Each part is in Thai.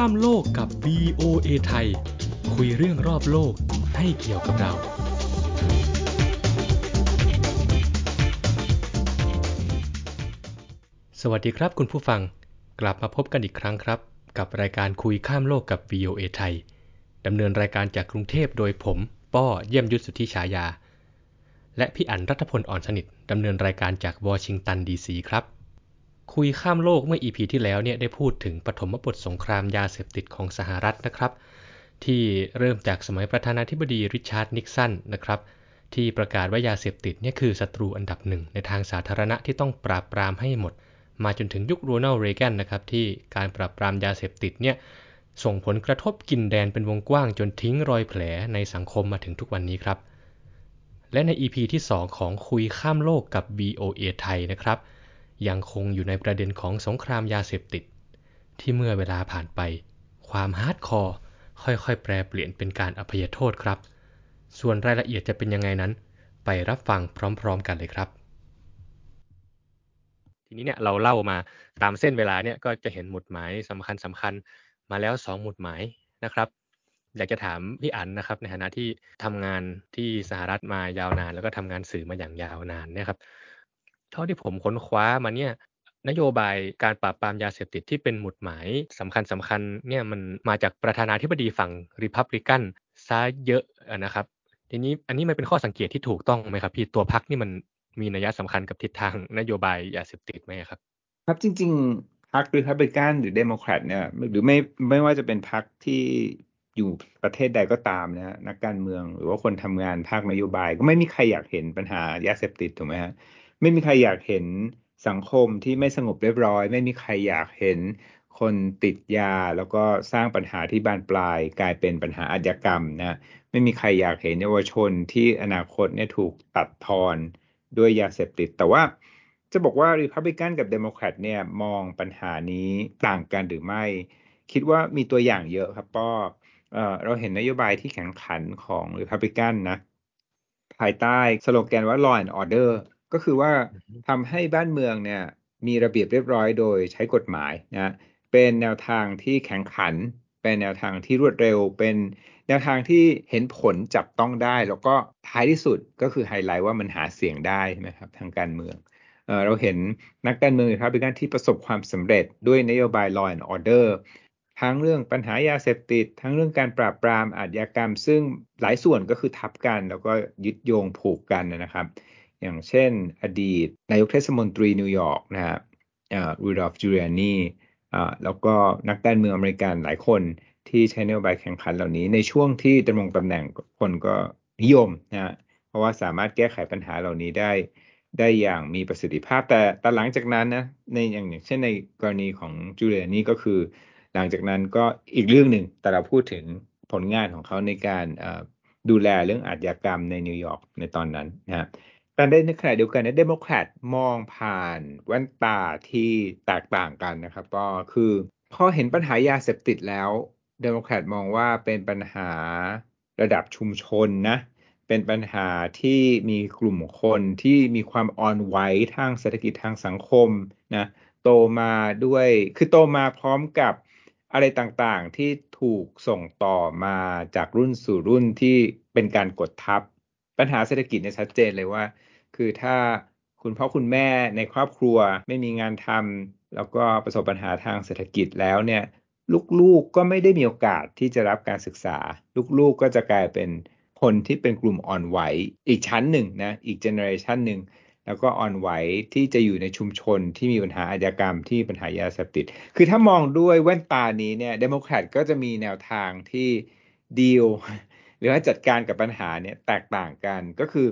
ข้ามโลกกับ VOA ไทย คุยเรื่องรอบโลกให้เกี่ยวกับเรา สวัสดีครับคุณผู้ฟัง กลับมาพบกันอีกครั้งครับ กับรายการคุยข้ามโลกกับ VOA ไทยดำเนินรายการจากกรุงเทพโดยผม ป้อเยี่ยมยุทธสุทธิฉายา และพี่อั๋นรัตพลอ่อนสนิทดำเนินรายการจากวอชิงตันดีซีครับ คุยข้ามโลกเมื่อ EP ที่แล้วเนี่ยได้พูดถึงปฐมบทสงครามยาเสพติดของสหรัฐนะครับ ที่เริ่มจากสมัยประธานาธิบดีริชาร์ดนิกสันนะครับที่ประกาศว่ายาเสพติดเนี่ยคือศัตรูอันดับหนึ่งในทางสาธารณะที่ต้องปราบปรามให้หมด มาจนถึงยุคโรนัลเรแกนนะครับที่การปราบปรามยาเสพติดเนี่ยส่งผลกระทบกินแดนเป็นวงกว้างจนทิ้งรอยแผลในสังคมมาถึงทุกวันนี้ครับ และใน EP ที่ 2 ของคุยข้ามโลกกับ VOA ไทยนะครับ ยังคงอยู่ในประเด็นของสงครามยาเสพติด ที่เมื่อเวลาผ่านไป ความ hardcore ค่อยๆ แปรเปลี่ยนเป็นการอภัยโทษครับ ส่วนรายละเอียดจะเป็นยังไงนั้น ไปรับฟังพร้อมๆ กันเลยครับ ทีนี้เนี่ยเราเล่ามาตามเส้นเวลาเนี่ยก็จะเห็นหมุดหมายสำคัญสำคัญมาแล้ว 2 หมุดหมายนะครับ อยากจะถามพี่อั๋นนะครับในฐานะที่ทำงานที่สหรัฐมายาวนาน แล้วก็ทำงานสื่อมาอย่างยาวนานเนี่ยครับ เท่าที่ผมค้นคว้ามาเนี่ยนโยบายการปราบปรามยาเสพติดที่เป็นหมุดหมายสำคัญสำคัญเนี่ยมันมาจากประธานาธิบดีฝั่งริพับลิกันซะเยอะนะครับทีนี้อันนี้มันเป็นข้อสังเกตที่ถูกต้องไหมครับพี่ตัวพรรคนี่มันมีนัยสำคัญกับทิศทางนโยบายยาเสพติดไหมครับ ครับจริง ๆพรรครีพับลิกันหรือเดโมแครตเนี่ยหรือไม่ไม่ว่าจะเป็นพรรคที่อยู่ประเทศใดก็ตามนะนักการเมืองหรือว่าคนทำงานภาคนโยบาย ก็ไม่มีใครอยากเห็นปัญหายาเสพติดถูกไหมฮะ ไม่มีใครอยากเห็นสังคมที่ไม่สงบเรียบร้อย ไม่มีใครอยากเห็นคนติดยาแล้วก็สร้างปัญหาที่บานปลาย กลายเป็นปัญหาอาชญากรรมนะไม่มีใครอยากเห็นเยาวชนที่อนาคตเนี่ยถูกตัดทอนด้วยยาเสพติด แต่ว่าจะบอกว่าริพับลิกันกับเดโมแครตเนี่ยมองปัญหานี้ต่างกันหรือไม่ คิดว่ามีตัวอย่างเยอะครับป้อเราเห็นนโยบายที่แข็งขันของริพับลิกันนะภายใต้สโลแกนว่า law and order ก็คือว่าทำให้บ้านเมืองเนี่ยมีระเบียบเรียบร้อยโดยใช้กฎหมายนะเป็นแนวทางที่แข็งขัน เป็นแนวทางที่รวดเร็ว เป็นแนวทางที่เห็นผลจับต้องได้ แล้วก็ท้ายที่สุดก็คือไฮไลท์ว่ามันหาเสียงได้ใช่ไหมครับทางการเมืองเราเห็นนักการเมืองรีพับลิกันที่ประสบความสำเร็จด้วยนโยบาย law and order ทั้งเรื่องปัญหายาเสพติด ทั้งเรื่องการปราบปรามอาชญากรรม ซึ่งหลายส่วนก็คือทับกัน แล้วก็ยึดโยงผูกกันนะครับ อย่างเช่นอดีตนายกเทศมนตรีนิวยอร์กนะฮะรูดอฟจูเลียนีแล้วก็นักการเมืองอเมริกันหลายคนที่ใช้นโยบายแข็งขันเหล่านี้ ในช่วงที่ดำรงตำแหน่งคนก็นิยมนะฮะเพราะว่าสามารถแก้ไขปัญหาเหล่านี้ได้ได้อย่างมีประสิทธิภาพแต่แต่หลังจากนั้นนะในอย่างเช่นในกรณีของจูเลียนี่ก็คือ หลังจากนั้นก็อีกเรื่องหนึ่งแต่เราพูดถึงผลงานของเขาในการดูแลเรื่องอาชญากรรมในนิวยอร์กในตอนนั้นนะ แต่ในขณะเดียวกันเดโมแครตมองผ่านแว่นตาที่แตกต่างกันนะครับ ก็คือพอเห็นปัญหายาเสพติดแล้วเดโมแครตมองว่าเป็นปัญหาระดับชุมชนนะ เป็นปัญหาที่มีกลุ่มคนที่มีความอ่อนไหวทางเศรษฐกิจทางสังคมนะโตมาด้วยคือโตมาพร้อมกับอะไรต่างๆที่ถูกส่งต่อมาจากรุ่นสู่รุ่นที่เป็นการกดทับ ปัญหาเศรษฐกิจเนี่ยชัดเจนเลยว่า คือถ้าคุณพ่อคุณแม่ในครอบครัวไม่มีงานทำแล้วก็ประสบปัญหาทางเศรษฐกิจแล้วเนี่ยลูกๆก็ไม่ได้มีโอกาสที่จะรับการศึกษา ลูกๆก็จะกลายเป็นคนที่เป็นกลุ่มอ่อนไหวอีกชั้นหนึ่งนะอีกเจเนอเรชันหนึ่งแล้วก็อ่อนไหวที่จะอยู่ในชุมชนที่มีปัญหาอาชญากรรมที่ปัญหายาเสพติด คือถ้ามองด้วยแว่นตานี้เนี่ยเดโมแครตก็จะมีแนวทางที่ดีล รือว่าจัดการกับปัญหาเนี่ยแตกต่างกันก็คือ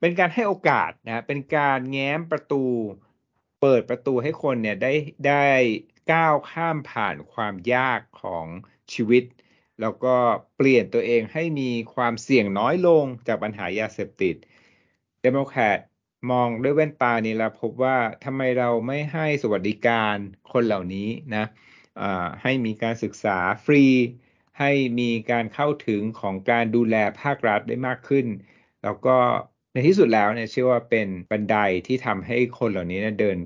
เป็นการให้โอกาสนะเป็นการแง้มประตู เปิดประตูให้คนเนี่ยได้ได้ก้าวข้ามผ่านความยากของชีวิต แล้วก็เปลี่ยนตัวเองให้มีความเสี่ยงน้อยลงจากปัญหายาเสพติดเดโมแครตมองด้วยแว่นตานี้แล้วพบว่าทำไมเราไม่ให้สวัสดิการคนเหล่านี้นะให้มีการศึกษาฟรี ให้มีการเข้าถึงของการดูแลภาครัฐได้มากขึ้น แล้วก็ในที่สุดแล้วเนี่ยเชื่อว่าเป็นบันไดที่ทำให้คนเหล่านี้เนะเดิน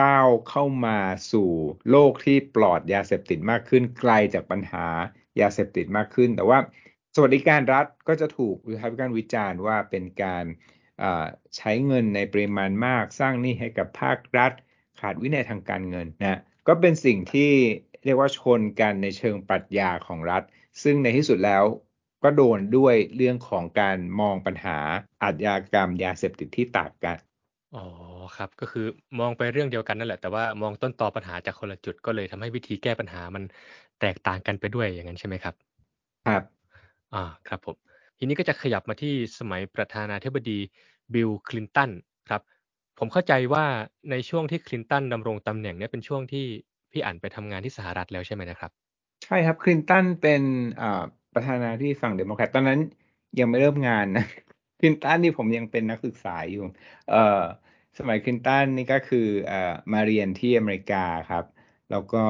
ก้าวเข้ามาสู่โลกที่ปลอดยาเสพติดมากขึ้น ไกลจากปัญหายาเสพติดมากขึ้น แต่ว่าสวัสดิการรัฐก็จะถูกวิพากษ์วิจารณ์วิจารณ์ว่าเป็นการใช้เงินในปริมาณมาก สร้างหนี้ให้กับภาครัฐ ขาดวินัยทางการเงินนะก็เป็นสิ่งที่ เรียกว่าชนกันในเชิงปรัชญาของรัฐ ซึ่งในที่สุดแล้วก็โดนด้วยเรื่องของการมองปัญหาอาชญากรรมยาเสพติดที่ต่างกัน อ๋อครับ ก็คือมองไปเรื่องเดียวกันนั่นแหละ แต่ว่ามองต้นตอปัญหาจากคนละจุดก็เลยทำให้วิธีแก้ปัญหามันแตกต่างกันไปด้วยอย่างนั้นใช่ไหมครับ ครับ อ่า ครับผม ทีนี้ก็จะขยับมาที่สมัยประธานาธิบดีบิลคลินตันครับ ผมเข้าใจว่าในช่วงที่คลินตันดำรงตำแหน่งนี้เป็นช่วงที่ พี่อั๋นไปทำงานที่สหรัฐแล้วใช่ไหมนะครับ ใช่ครับคลินตันเป็นประธานาธิบดีฝั่งเดโมแครตตอนนั้นยังไม่เริ่มงานนะคลินตันนี่ผมยังเป็นนักศึกษาอยู่เอ่อสมัยคลินตันนี่ก็คือเอ่อมาเรียนที่อเมริกาครับ แล้วก็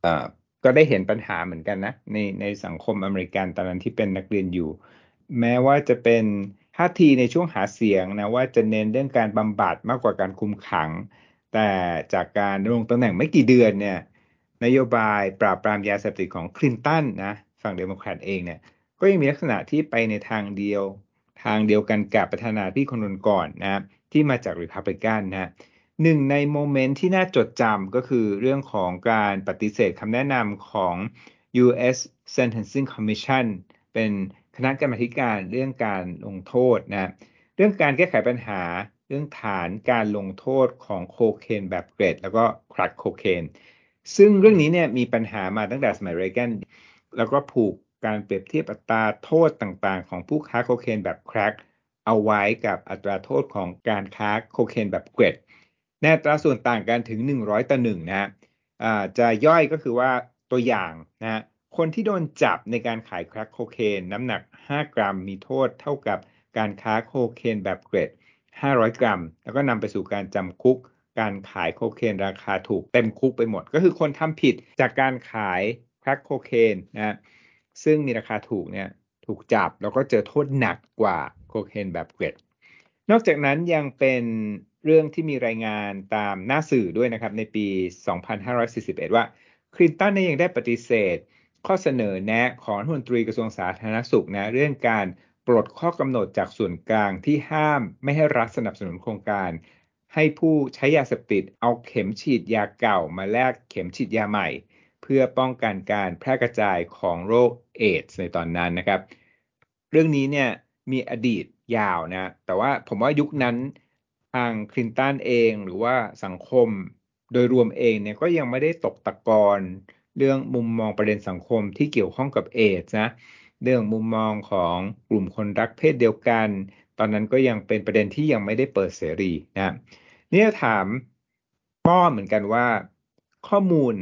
เอ่อก็ได้เห็นปัญหาเหมือนกันนะ ในในสังคมอเมริกันตอนนั้นที่เป็นนักเรียนอยู่ แม้ว่าจะเป็นท่าทีในช่วงหาเสียงนะว่าจะเน้นเรื่องการบำบัดมากกว่าการคุมขัง แต่จากการดำรงตำแหน่งไม่กี่เดือนเนี่ยนโยบายปราบปรามยาเสพติดของคลินตันนะฝั่งเดโมแครตเองเนี่ยก็ยังมีลักษณะที่ไปในทางเดียวทางเดียวกันกับประธานาธิบดีคนก่อนนะที่มาจากริพับลิกันนะหนึ่งในโมเมนต์ที่น่าจดจำก็คือเรื่องของการปฏิเสธคำแนะนำของ U.S. Sentencing Commission เป็นคณะกรรมการเรื่องการลงโทษนะเรื่องการแก้ไขปัญหา เรื่องฐานการลงโทษของโคเคนแบบเกรด แล้วก็ครักโคเคน ซึ่งเรื่องนี้เนี่ยมีปัญหามาตั้งแต่สมัยเรแกนแล้วก็ผูกการเปรียบเทียบอัตราโทษต่างๆ ของผู้ค้าโคเคนแบบครกเอาไว้กับอัตราโทษของการค้าโคเคนแบบเกรดในอัตราส่วนต่างกันถึง 100 ต่อ1นะะจะย่อยก็คือว่าตัวอย่างนะคนที่โดนจับในการขายครักโคเคนน้ำหนัก 5 กรัมมีโทษเท่ากับการค้าโคเคนแบบเกรด 500 กรัม แล้วก็นำไปสู่การจำคุก การขายโคเคนราคาถูกเต็มคุกไปหมด ก็คือคนทำผิดจากการขายแครกโคเคนนะซึ่งมีราคาถูกเนี่ยถูกจับแล้วก็เจอโทษหนักกว่าโคเคนแบบเกรดนอกจากนั้นยังเป็นเรื่องที่มีรายงานตามหน้าสื่อด้วยนะครับ ในปี 2541 ว่าคลินตันยังได้ปฏิเสธ ข้อเสนอแนะของรัฐมนตรีกระทรวงสาธารณสุขนะเรื่องการ ปลดข้อกำหนดจากส่วนกลางที่ห้ามไม่ให้รัฐสนับสนุนโครงการ ให้ผู้ใช้ยาเสพติดเอาเข็มฉีดยาเก่ามาแลกเข็มฉีดยาใหม่ เพื่อป้องกันการแพร่กระจายของโรคเอดส์ในตอนนั้นนะครับ เรื่องนี้เนี่ยมีอดีตยาวนะแต่ว่าผมว่ายุคนั้นทางคลินตันเองหรือว่าสังคมโดยรวมเองเนี่ยก็ยังไม่ได้ตกตะกอนเรื่องมุมมองประเด็นสังคมที่เกี่ยวข้องกับเอดส์นะ เรื่องมุมมองของกลุ่มคนรักเพศเดียวกัน ตอนนั้นก็ยังเป็นประเด็นที่ยังไม่ได้เปิดเสรีนะนี่ถามป้อเหมือนกันว่า ข้อมูล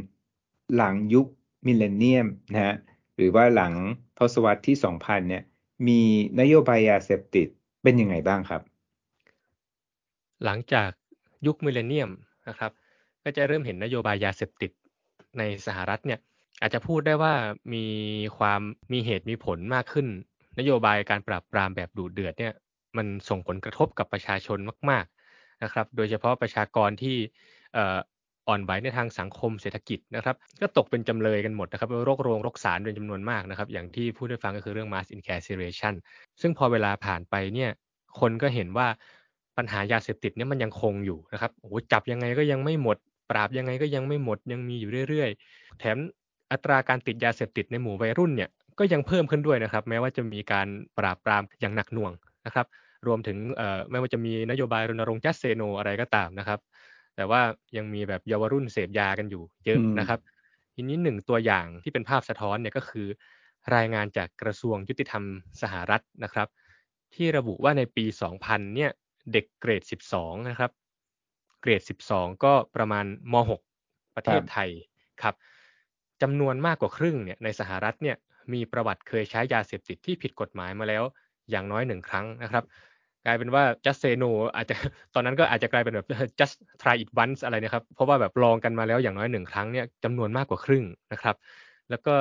หลังยุคมิเลเนียมนะฮะหรือว่าหลังทศวรรษที่ 2000 เนี่ย มีนโยบายยาเสพติดเป็นยังไงบ้างครับ หลังจากยุคมิเลเนียมนะครับ ก็จะเริ่มเห็นนโยบายยาเสพติดในสหรัฐเนี่ย อาจจะพูดได้ว่ามีความมีเหตุมีผลมากขึ้น นโยบายการปราบปรามแบบดุเดือดเนี่ยมันส่งผลกระทบกับประชาชนมาก ๆนะครับ โดยเฉพาะประชากรที่อ่อนไหวในทางสังคมเศรษฐกิจนะครับ ก็ตกเป็นจำเลยกันหมดนะครับโรคโรงโรคสารเป็นจำนวนมากนะครับ อย่างที่พูดได้ฟังก็คือเรื่อง mass incarceration ซึ่งพอเวลาผ่านไปเนี่ยคนก็เห็นว่าปัญหายาเสพติดเนี่ยมันยังคงอยู่นะครับโอ้จับยังไงก็ยังไม่หมด ปราบยังไงก็ยังไม่หมดยังมีอยู่เรื่อยๆ แถม อัตราการติดยาเสพติดในหมู่วัยรุ่นเนี่ยก็ยังเพิ่มขึ้นด้วยนะครับ แม้ว่าจะมีการปราบปรามอย่างหนักหน่วงนะครับ รวมถึงไม่ว่าจะมีนโยบายรณรงค์จัสเซโนอะไรก็ตามนะครับ แต่ว่ายังมีแบบเยาวรุ่นเสพยากันอยู่เยอะนะครับ ทีนี้หนึ่งตัวอย่างที่เป็นภาพสะท้อนเนี่ยก็คือ รายงานจากกระทรวงยุติธรรมสหรัฐนะครับ ที่ระบุว่าในปี 2000 เนี่ยเด็กเกรด 12 นะครับ เกรด 12 ก็ประมาณม .6 ประเทศไทยครับ จำนวนมากกว่าครึ่งเนี่ยในสหรัฐเนี่ยมีประวัติเคยใช้ยาเสพติดที่ผิดกฎหมายมาแล้วอย่างน้อยหนึ่งครั้งนะครับ กลายเป็นว่า just say no อาจจะตอนนั้นก็อาจจะกลายเป็นแบบ just try it once อะไรนะครับ เพราะว่าแบบลองกันมาแล้วอย่างน้อยหนึ่งครั้งเนี่ยจำนวนมากกว่าครึ่งนะครับ แล้วก็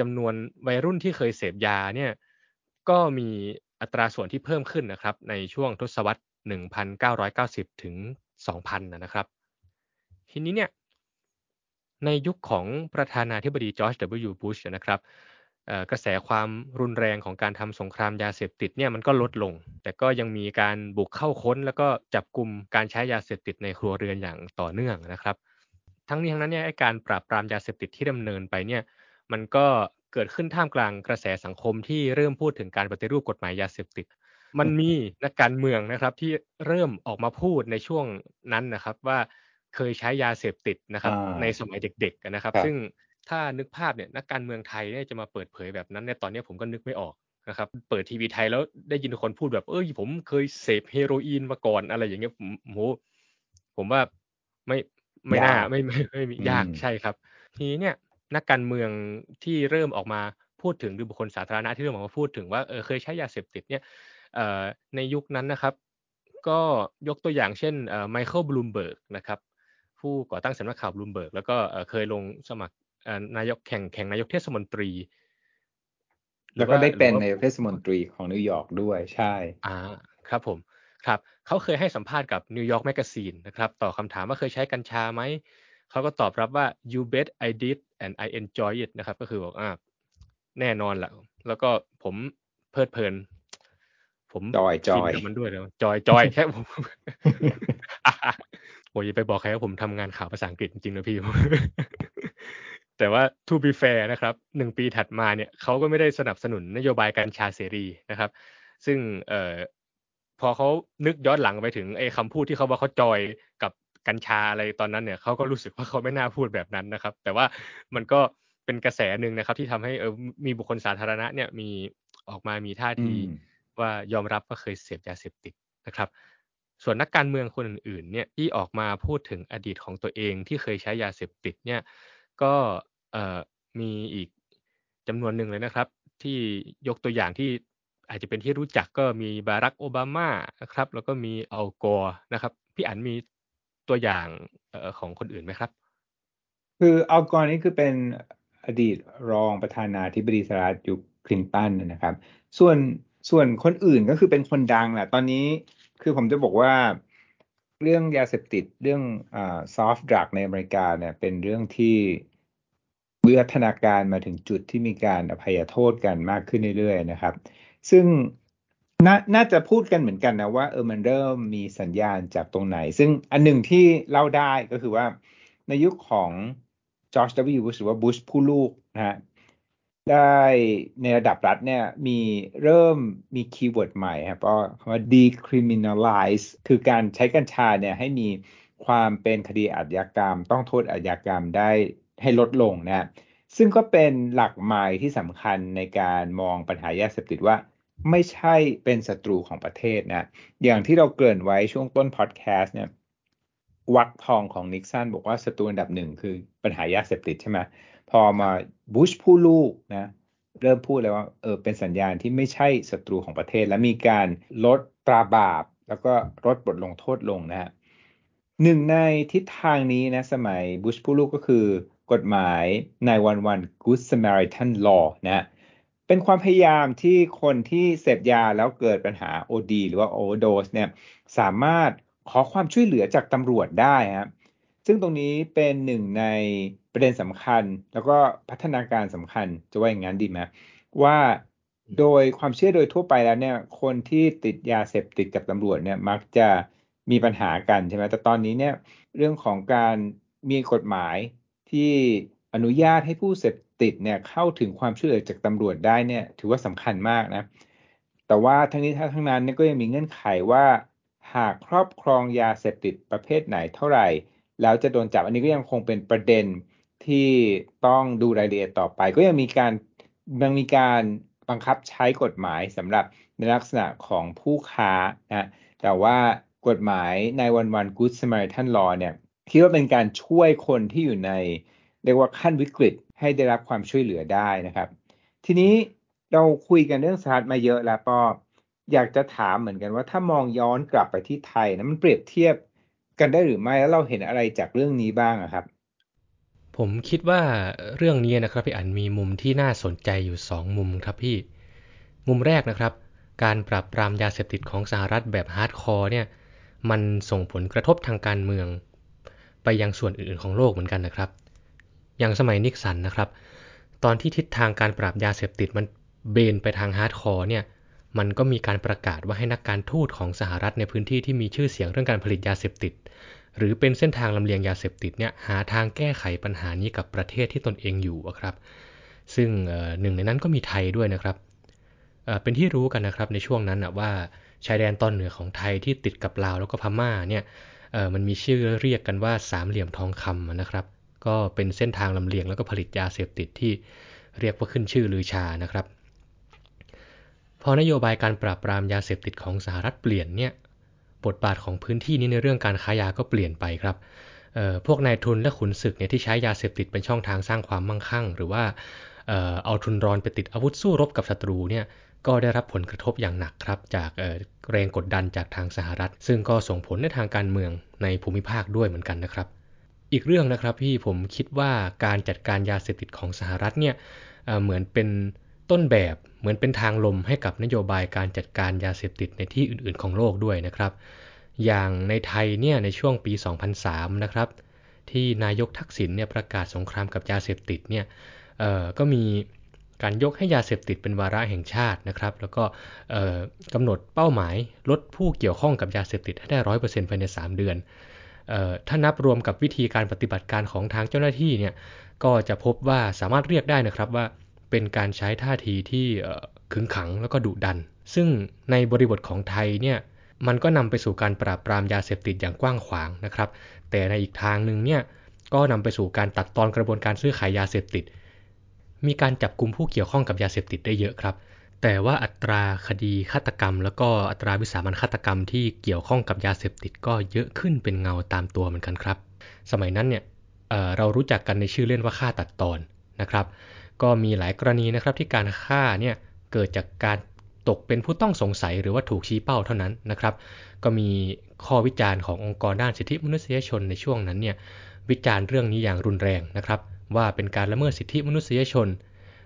จำนวนวัยรุ่นที่เคยเสพยาเนี่ยก็มีอัตราส่วนที่เพิ่มขึ้นนะครับ ในช่วงทศวรรษ 1990 ถึง 2000 นะครับ ทีนี้เนี่ย ในยุคของประธานาธิบดีจอร์จ W. บุชนะครับกระแสความรุนแรงของการทำสงครามยาเสพติดเนี่ยมันก็ลดลง แต่ก็ยังมีการบุกเข้าค้น แล้วก็จับกลุ่มการใช้ยาเสพติดในครัวเรือนอย่างต่อเนื่องนะครับ ทั้งนี้ทั้งนั้นเนี่ยการปราบปรามยาเสพติดที่ดำเนินไปเนี่ยมันก็เกิดขึ้นท่ามกลางกระแสสังคมที่เริ่มพูดถึงการปฏิรูปกฎหมายยาเสพติด มันมีนักการเมืองนะครับที่เริ่มออกมาพูดในช่วงนั้นนะครับว่า เคยใช้ยาเสพติดนะครับ ในสมัยเด็กๆนะครับ ซึ่งถ้านึกภาพเนี่ยนักการเมืองไทยเนี่ยจะมาเปิดเผยแบบนั้นในตอนนี้ผมก็นึกไม่ออกนะครับเปิดทีวีไทยแล้วได้ยินคนพูดแบบ เอ้ยผมเคยเสพเฮโรอีนมาก่อนอะไรอย่างเงี้ยผมโหผมว่าไม่ไม่น่าไม่ไม่ไม่ยากใช่ครับ ทีนี้เนี่ยนักการเมืองที่เริ่มออกมาพูดถึงหรือบุคคลสาธารณะที่เริ่มออกมาพูดถึงว่าเออเคยใช้ยาเสพติดเนี่ยในยุคนั้นนะครับ ก็ยกตัวอย่างเช่นไมเคิลบลูมเบิร์กนะครับ ผู้ก่อตั้งสำนักข่าวบลูมเบิร์กแล้วก็เคยลงสมัครนายกแข่งแข่งนายกเทศมนตรี แล้วก็ได้เป็นนายกเทศมนตรีของนิวยอร์กด้วยใช่ อ่าครับผมครับเขาเคยให้สัมภาษณ์กับนิวยอร์กแมกกาซีนนะครับต่อคำถามว่าเคยใช้กัญชาไหมเขาก็ตอบรับว่า you bet I did and I enjoy it นะครับก็คือบอกอ่าแน่นอนแหละแล้วก็ผมเพลิดเพลิน ผมจอยจอยกับมันด้วยเลยจอยจอยแค่ผม โอ้ยไปบอกใครว่าผมทำงานข่าวภาษาอังกฤษจริงๆนะพี่ แต่ว่า to be fair นะครับหนึ่งปีถัดมาเนี่ยเขาก็ไม่ได้สนับสนุนนโยบายกัญชาเสรีนะครับ ซึ่งเอ่อพอเขานึกย้อนหลังไปถึงไอ้คำพูดที่เขาว่าเขาจอยกับกัญชาอะไรตอนนั้นเนี่ยเขาก็รู้สึกว่าเขาไม่น่าพูดแบบนั้นนะครับ แต่ว่ามันก็เป็นกระแสหนึ่งนะครับ ที่ทำให้เออมีบุคคลสาธารณะเนี่ยมีออกมามีท่าทีว่ายอมรับว่าเคยเสพยาเสพติดนะครับ ส่วนนักการเมืองคนอื่นๆเนี่ยที่ออกมาพูดถึงอดีตของตัวเองที่เคยใช้ยาเสพติดเนี่ยก็มีอีกจำนวนหนึ่งเลยนะครับ ที่ยกตัวอย่างที่อาจจะเป็นที่รู้จักก็มีบารักโอบามานะครับแล้วก็มีอัลกอร์นะครับพี่อั๋นมีตัวอย่างของคนอื่นไหมครับ คืออัลกอร์นี่คือเป็นอดีตรองประธานาธิบดีสหรัฐยุคคลินตันนะครับ ส่วนส่วนคนอื่นก็คือเป็นคนดังแหละตอนนี้ คือผมจะบอกว่าเรื่องยาเสพติดเรื่องอ่า soft drug ในอเมริกาเนี่ย เป็นเรื่องที่วิวัฒนาการมาถึงจุดที่มีการอภัยโทษกันมากขึ้นเรื่อยๆนะครับ ซึ่งนน่าจะพูดกันเหมือนกันนะว่าเออมันเริ่มมีสัญญาณจากตรงไหน ซึ่งอันหนึ่งที่เล่าได้ก็คือว่าในยุคของจอร์จ W. บุชหรือว่าบุชผู้ลูกนะฮะ ได้ในระดับรัฐเนี่ยมีเริ่มมีคีย์เวิร์ดใหม่ครับก็คำว่า decriminalize คือการใช้กัญชาเนี่ยให้มีความเป็นคดีอาชญากรรม ต้องโทษอาชญากรรมได้ให้ลดลงนะซึ่งก็เป็นหลักหมายที่สำคัญในการมองปัญหายาเสพติดว่าไม่ใช่เป็นศัตรูของประเทศนะอย่างที่เราเกริ่นไว้ช่วงต้นพอดแคสต์เนี่ยวักทองของนิกสันบอกว่าศัตรูอันดับหนึ่งคือปัญหายาเสพติดใช่ไหม พอมาบุชผู้ลูกนะเริ่มพูดเลยว่าเออเป็นสัญญาณที่ไม่ใช่ศัตรูของประเทศ และมีการลดตราบาป แล้วก็ลดบทลงโทษลงนะฮะหนึ่งในทิศทางนี้นะสมัยบุชผู้ลูกก็คือกฎหมายในวันวัน Good Samaritan Law นะเป็นความพยายามที่คนที่เสพยาแล้วเกิดปัญหา OD หรือว่า overdose เนี่ยสามารถขอความช่วยเหลือจากตำรวจได้ครับซึ่งตรงนี้เป็นหนึ่งใน ประเด็นสำคัญ แล้วก็พัฒนาการสำคัญจะว่าอย่างนั้นดีไหมว่าโดยความเชื่อโดยทั่วไปแล้วเนี่ย คนที่ติดยาเสพติดกับตำรวจเนี่ยมักจะมีปัญหากันใช่ไหมแต่ตอนนี้เนี่ยเรื่องของการมีกฎหมายที่อนุญาตให้ผู้เสพติดเนี่ยเข้าถึงความช่วยเหลือจากตำรวจได้เนี่ย ถือว่าสำคัญมากนะ แต่ว่าทั้งนี้ทั้งนั้นเนี่ยก็ยังมีเงื่อนไขว่า หากครอบครองยาเสพติดประเภทไหนเท่าไหร่ แล้วจะโดนจับอันนี้ก็ยังคงเป็นประเด็น ที่ต้องดูรายละเอียดต่อไป ก็ยังมีการยังมีการบังคับใช้กฎหมายสำหรับในลักษณะของผู้ค้านะแต่ว่ากฎหมายในวันวัน Good Samaritan Law เนี่ยคิดว่าเป็นการช่วยคนที่อยู่ใน เรียกว่าขั้นวิกฤตให้ได้รับความช่วยเหลือได้นะครับ ทีนี้เราคุยกันเรื่องสหรัฐมาเยอะแล้วก็อยากจะถามเหมือนกันว่าถ้ามองย้อนกลับไปที่ไทยนะมันเปรียบเทียบกันได้หรือไม่แล้วเราเห็นอะไรจากเรื่องนี้บ้างครับ ผมคิดว่าเรื่องนี้นะครับพี่อันมีมุมที่น่าสนใจอยู่สองมุมครับพี่ มุมแรกนะครับ การปราบปรามยาเสพติดของสหรัฐแบบ hardcore เนี่ยมันส่งผลกระทบทางการเมือง ไปยังส่วนอื่นๆของโลกเหมือนกันนะครับ อย่างสมัยนิกสันนะครับ ตอนที่ทิศทางการปราบยาเสพติดมันเบนไปทาง hardcore เนี่ยมันก็มีการประกาศว่าให้นักการทูตของสหรัฐในพื้นที่ที่มีชื่อเสียงเรื่องการผลิตยาเสพติด หรือเป็นเส้นทางลำเลียงยาเสพติดเนี่ยหาทางแก้ไขปัญหานี้กับประเทศที่ตนเองอยู่ครับ ซึ่งหนึ่งในนั้นก็มีไทยด้วยนะครับเป็นที่รู้กันนะครับในช่วงนั้นว่าชายแดนตอนเหนือของไทยที่ติดกับลาวแล้วก็พม่าเนี่ยมันมีชื่อเรียกกันว่าสามเหลี่ยมทองคำนะครับ ก็เป็นเส้นทางลำเลียงแล้วก็ผลิตยาเสพติดที่เรียกว่าขึ้นชื่อลือชานะครับพอนโยบายการปราบปรามยาเสพติดของสหรัฐเปลี่ยนเนี่ย บทบาทของพื้นที่นี้ในเรื่องการค้ายาก็เปลี่ยนไปครับพวกนายทุนและขุนศึกเนี่ยที่ใช้ยาเสพติดเป็นช่องทางสร้างความมั่งคั่ง หรือว่าเอาทุนรอนไปติดอาวุธสู้รบกับศัตรูเนี่ยก็ได้รับผลกระทบอย่างหนักครับจากแรงกดดันจากทางสหรัฐ ซึ่งก็ส่งผลในทางการเมืองในภูมิภาคด้วยเหมือนกันนะครับ อีกเรื่องนะครับพี่ผมคิดว่าการจัดการยาเสพติดของสหรัฐเนี่ยเหมือนเป็น ต้นแบบเหมือนเป็นทางลมให้กับนโยบายการจัดการยาเสพติดในที่อื่นๆ ของโลกด้วยนะครับ อย่างในไทยเนี่ยในช่วงปี 2003 นะครับ ที่นายกทักษิณเนี่ยประกาศสงครามกับยาเสพติดเนี่ยก็มีการยกให้ยาเสพติดเป็นวาระแห่งชาตินะครับ แล้วก็กำหนดเป้าหมายลดผู้เกี่ยวข้องกับยาเสพติดให้ได้ร้อยเปอร์เซ็นต์ภายใน 3 เดือน ถ้านับรวมกับวิธีการปฏิบัติการของทางเจ้าหน้าที่เนี่ยก็จะพบว่าสามารถเรียกได้นะครับว่า เป็นการใช้ท่าทีที่ขึงขังแล้วก็ดุดัน ซึ่งในบริบทของไทยเนี่ยมันก็นำไปสู่การปราบปรามยาเสพติดอย่างกว้างขวางนะครับ แต่ในอีกทางหนึ่งเนี่ยก็นำไปสู่การตัดตอนกระบวนการซื้อขายยาเสพติด มีการจับกลุ่มผู้เกี่ยวข้องกับยาเสพติดได้เยอะครับ แต่ว่าอัตราคดีฆาตกรรม แล้วก็อัตราวิสามันฆาตกรรมที่เกี่ยวข้องกับยาเสพติดก็เยอะขึ้นเป็นเงาตามตัวเหมือนกันครับ สมัยนั้นเนี่ยเเรารู้จักกันในชื่อเล่นว่าฆ่าตัดตอนนะครับ ก็มีหลายกรณีนะครับที่การฆ่าเนี่ยเกิดจากการตกเป็นผู้ต้องสงสัยหรือว่าถูกชี้เป้าเท่านั้นนะครับ ก็มีข้อวิจารณ์ขององค์กรด้านสิทธิมนุษยชนในช่วงนั้นเนี่ยวิจารณ์เรื่องนี้อย่างรุนแรงนะครับ ว่าเป็นการละเมิดสิทธิมนุษยชน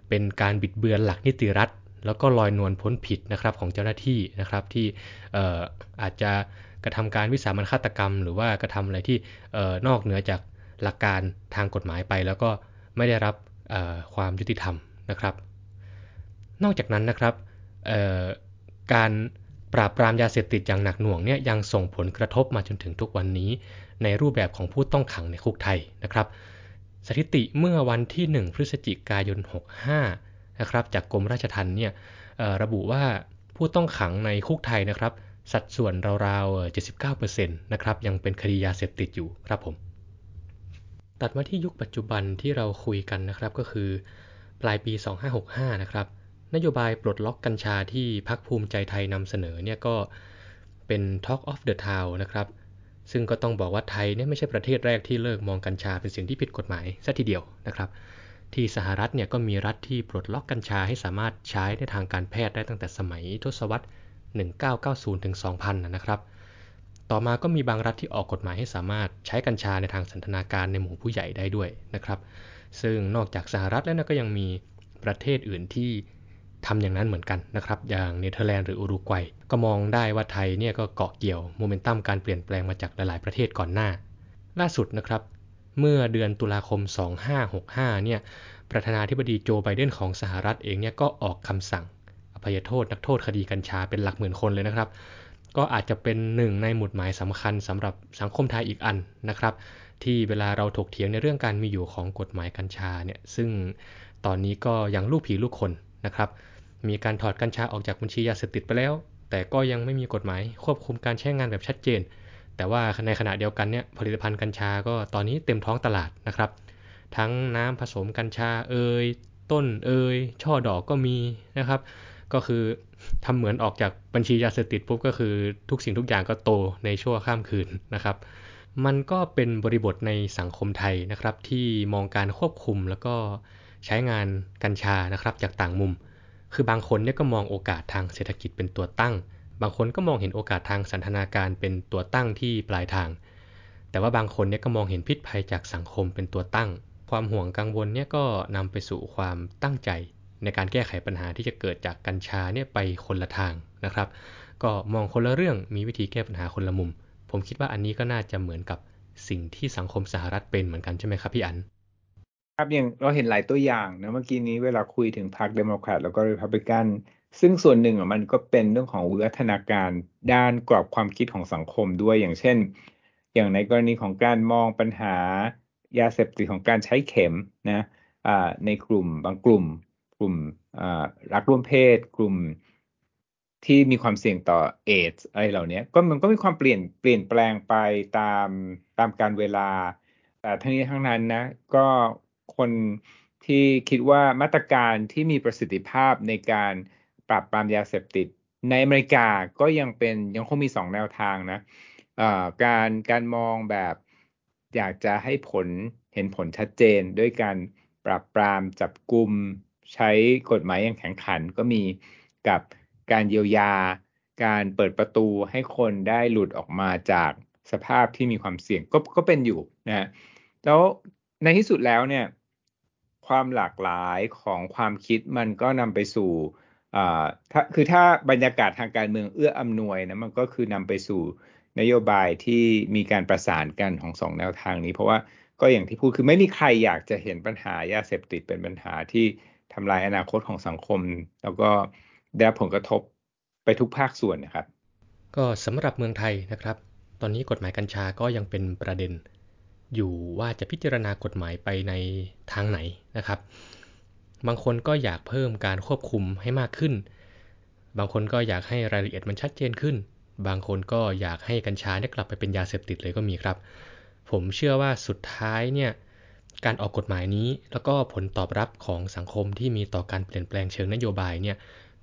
เป็นการบิดเบือนหลักนิติรัฐ แล้วก็ลอยนวลพ้นผิดนะครับของเจ้าหน้าที่นะครับที่อาจจะกระทำการวิสามันฆาตกรรม หรือว่ากระทำอะไรที่นอกเหนือจากหลักการทางกฎหมายไป แล้วก็ไม่ได้รับ ความยุติธรรมนะครับ นอกจากนั้นนะครับการปราบปรามยาเสพติดอย่างหนักหน่วงเนี่ยยังส่งผลกระทบมาจนถึงทุกวันนี้ ในรูปแบบของผู้ต้องขังในคุกไทยนะครับ สถิติเมื่อวันที่ 1 พฤศจิกายน 65 นะครับ จากกรมราชทัณฑ์เนี่ยระบุว่าผู้ต้องขังในคุกไทยนะครับ สัดส่วนราวๆ 79%นะครับยังเป็นคดียาเสพติดอยู่ครับผม ตัดมาที่ยุคปัจจุบันที่เราคุยกันนะครับก็คือ ปลายปี 2565 นะครับ นโยบายปลดล็อกกัญชาที่พักภูมิใจไทยนำเสนอเนี่ยก็เป็น Talk of the Town นะครับ ซึ่งก็ต้องบอกว่าไทยเนี่ยไม่ใช่ประเทศแรกที่เลิกมองกัญชาเป็นสิ่งที่ผิดกฎหมายซะทีเดียวนะครับ ที่สหรัฐเนี่ยก็มีรัฐที่ปลดล็อกกัญชาให้สามารถใช้ในทางการแพทย์ได้ตั้งแต่สมัยทศวรรษ 1990 ถึง 2000 นะครับ ต่อมาก็มีบางรัฐที่ออกกฎหมายให้สามารถใช้กัญชาในทางสันทนาการในหมู่ผู้ใหญ่ได้ด้วยนะครับ ซึ่งนอกจากสหรัฐแล้วนะก็ยังมีประเทศอื่นที่ทำอย่างนั้นเหมือนกันนะครับ อย่างเนเธอร์แลนด์หรืออุรุกวัย ก็มองได้ว่าไทยเนี่ยก็เกาะเกี่ยวโมเมนตัมการเปลี่ยนแปลงมาจากหลาย ๆ ประเทศก่อนหน้า ล่าสุดนะครับ เมื่อเดือนตุลาคม 2565 เนี่ย ประธานาธิบดีโจไบเดนของสหรัฐเองเนี่ยก็ออกคำสั่งอภัยโทษนักโทษคดีกัญชาเป็นหลักหมื่นคนเลยนะครับ ก็อาจจะเป็นหนึ่งในหมุดหมายสำคัญสำหรับสังคมไทยอีกอันนะครับ ที่เวลาเราถกเถียงในเรื่องการมีอยู่ของกฎหมายกัญชาเนี่ยซึ่งตอนนี้ก็ยังลูกผีลูกคนนะครับ มีการถอดกัญชาออกจากบัญชียาเสพติดไปแล้ว แต่ก็ยังไม่มีกฎหมายควบคุมการใช้งานแบบชัดเจน แต่ว่าในขณะเดียวกันเนี่ยผลิตภัณฑ์กัญชาก็ตอนนี้เต็มท้องตลาดนะครับ ทั้งน้ำผสมกัญชาเอยต้นเอยช่อดอกก็มีนะครับ ก็คือ ทำเหมือนออกจากบัญชียาเสพติดปุ๊บก็คือทุกสิ่งทุกอย่างก็โตในชั่วข้ามคืนนะครับ มันก็เป็นบริบทในสังคมไทยนะครับ ที่มองการควบคุมแล้วก็ใช้งานกัญชานะครับจากต่างมุม คือบางคนเนี่ยก็มองโอกาสทางเศรษฐกิจเป็นตัวตั้ง บางคนก็มองเห็นโอกาสทางสันทนาการเป็นตัวตั้งที่ปลายทาง แต่ว่าบางคนเนี่ยก็มองเห็นพิษภัยจากสังคมเป็นตัวตั้ง ความห่วงกังวลเนี่ยก็นำไปสู่ความตั้งใจ ในการแก้ไขปัญหาที่จะเกิดจากกัญชาเนี่ยไปคนละทางนะครับ ก็มองคนละเรื่องมีวิธีแก้ปัญหาคนละมุม ผมคิดว่าอันนี้ก็น่าจะเหมือนกับสิ่งที่สังคมสหรัฐเป็นเหมือนกันใช่ไหมครับพี่อันครับอย่างเราเห็นหลายตัวอย่างนะเมื่อกี้นี้เวลาคุยถึงพรรคเดโมแครตแล้วก็รีพับลิกันซึ่งส่วนหนึ่งอะมันก็เป็นเรื่องของวิวัฒนาการด้านกรอบความคิดของสังคมด้วยอย่างเช่น อย่างในกรณีของการมองปัญหายาเสพติดของการใช้เข็มนะในกลุ่มบางกลุ่ม กลุ่มรักร่วมเพศ กลุ่มที่มีความเสี่ยงต่อเอดส์อะไรเหล่านี้ก็มันก็มีความเปลี่ยนเปลี่ยนแปลงไปตามตามการเวลา แต่ทั้งนี้ทั้งนั้นนะ ก็คนที่คิดว่ามาตรการที่มีประสิทธิภาพในการปราบปรามยาเสพติด ในอเมริกาก็ยังเป็นยังคงมีสองแนวทางนะการการมองแบบอยากจะให้ผลเห็นผลชัดเจนด้วยการปราบปรามจับกลุ่ม ใช้กฎหมายอย่างแข็งขันก็มีกับการเยียวยา การเปิดประตูให้คนได้หลุดออกมาจากสภาพที่มีความเสี่ยงก็ก็เป็นอยู่นะแล้วในที่สุดแล้วเนี่ยความหลากหลายของความคิดมันก็นำไปสู่อ่าถ้าคือถ้าบรรยากาศทางการเมืองเอื้ออำนวยนะมันก็คือนำไปสู่นโยบายที่มีการประสานกันของสองแนวทางนี้ เพราะว่าก็อย่างที่พูดคือไม่มีใครอยากจะเห็นปัญหายาเสพติดเป็นปัญหาที่ ทำลายอนาคตของสังคม แล้วก็ได้ผลกระทบไปทุกภาคส่วนนะครับ ก็สำหรับเมืองไทยนะครับ ตอนนี้กฎหมายกัญชาก็ยังเป็นประเด็น อยู่ว่าจะพิจารณากฎหมายไปในทางไหนนะครับ บางคนก็อยากเพิ่มการควบคุมให้มากขึ้น บางคนก็อยากให้รายละเอียดมันชัดเจนขึ้น บางคนก็อยากให้กัญชาเนี่ยกลับไปเป็นยาเสพติดเลยก็มีครับ ผมเชื่อว่าสุดท้ายเนี่ย การออกกฎหมายนี้ แล้วก็ผลตอบรับของสังคมที่มีต่อการเปลี่ยนแปลงเชิงนโยบายเนี่ย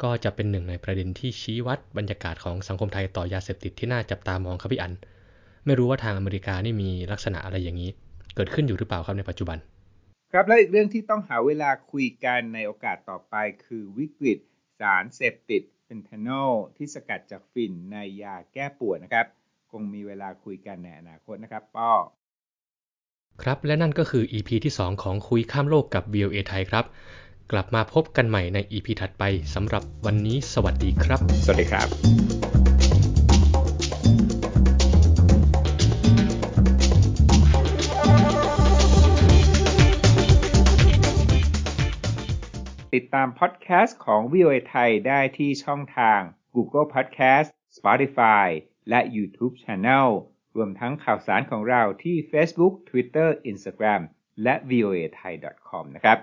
ก็จะเป็นหนึ่งในประเด็นที่ชี้วัดบรรยากาศของสังคมไทยต่อยาเสพติดที่น่าจับตามองครับพี่อัน ไม่รู้ว่าทางอเมริกานี่มีลักษณะอะไรอย่างนี้ เกิดขึ้นอยู่หรือเปล่าครับในปัจจุบัน ครับและอีกเรื่องที่ต้องหาเวลาคุยกันในโอกาสต่อไป คือวิกฤต สารเสพติดเฟนทานอลที่สกัดจากฝิ่นในยาแก้ปวดนะครับ คงมีเวลาคุยกันในอนาคตนะครับป้อ ครับและนั่นก็คือ EP ที่ 2 ของคุยข้ามโลกกับ VOA ไทยครับ กลับมาพบกันใหม่ใน EP ถัดไปสำหรับวันนี้สวัสดีครับ สวัสดีครับติดตามพอดแคสต์ของ VOA ไทยได้ที่ช่องทาง Google Podcast Spotify และ YouTube Channel รวมทั้งข่าวสารของเราที่ Facebook Twitter Instagram และ voa thai com นะครับ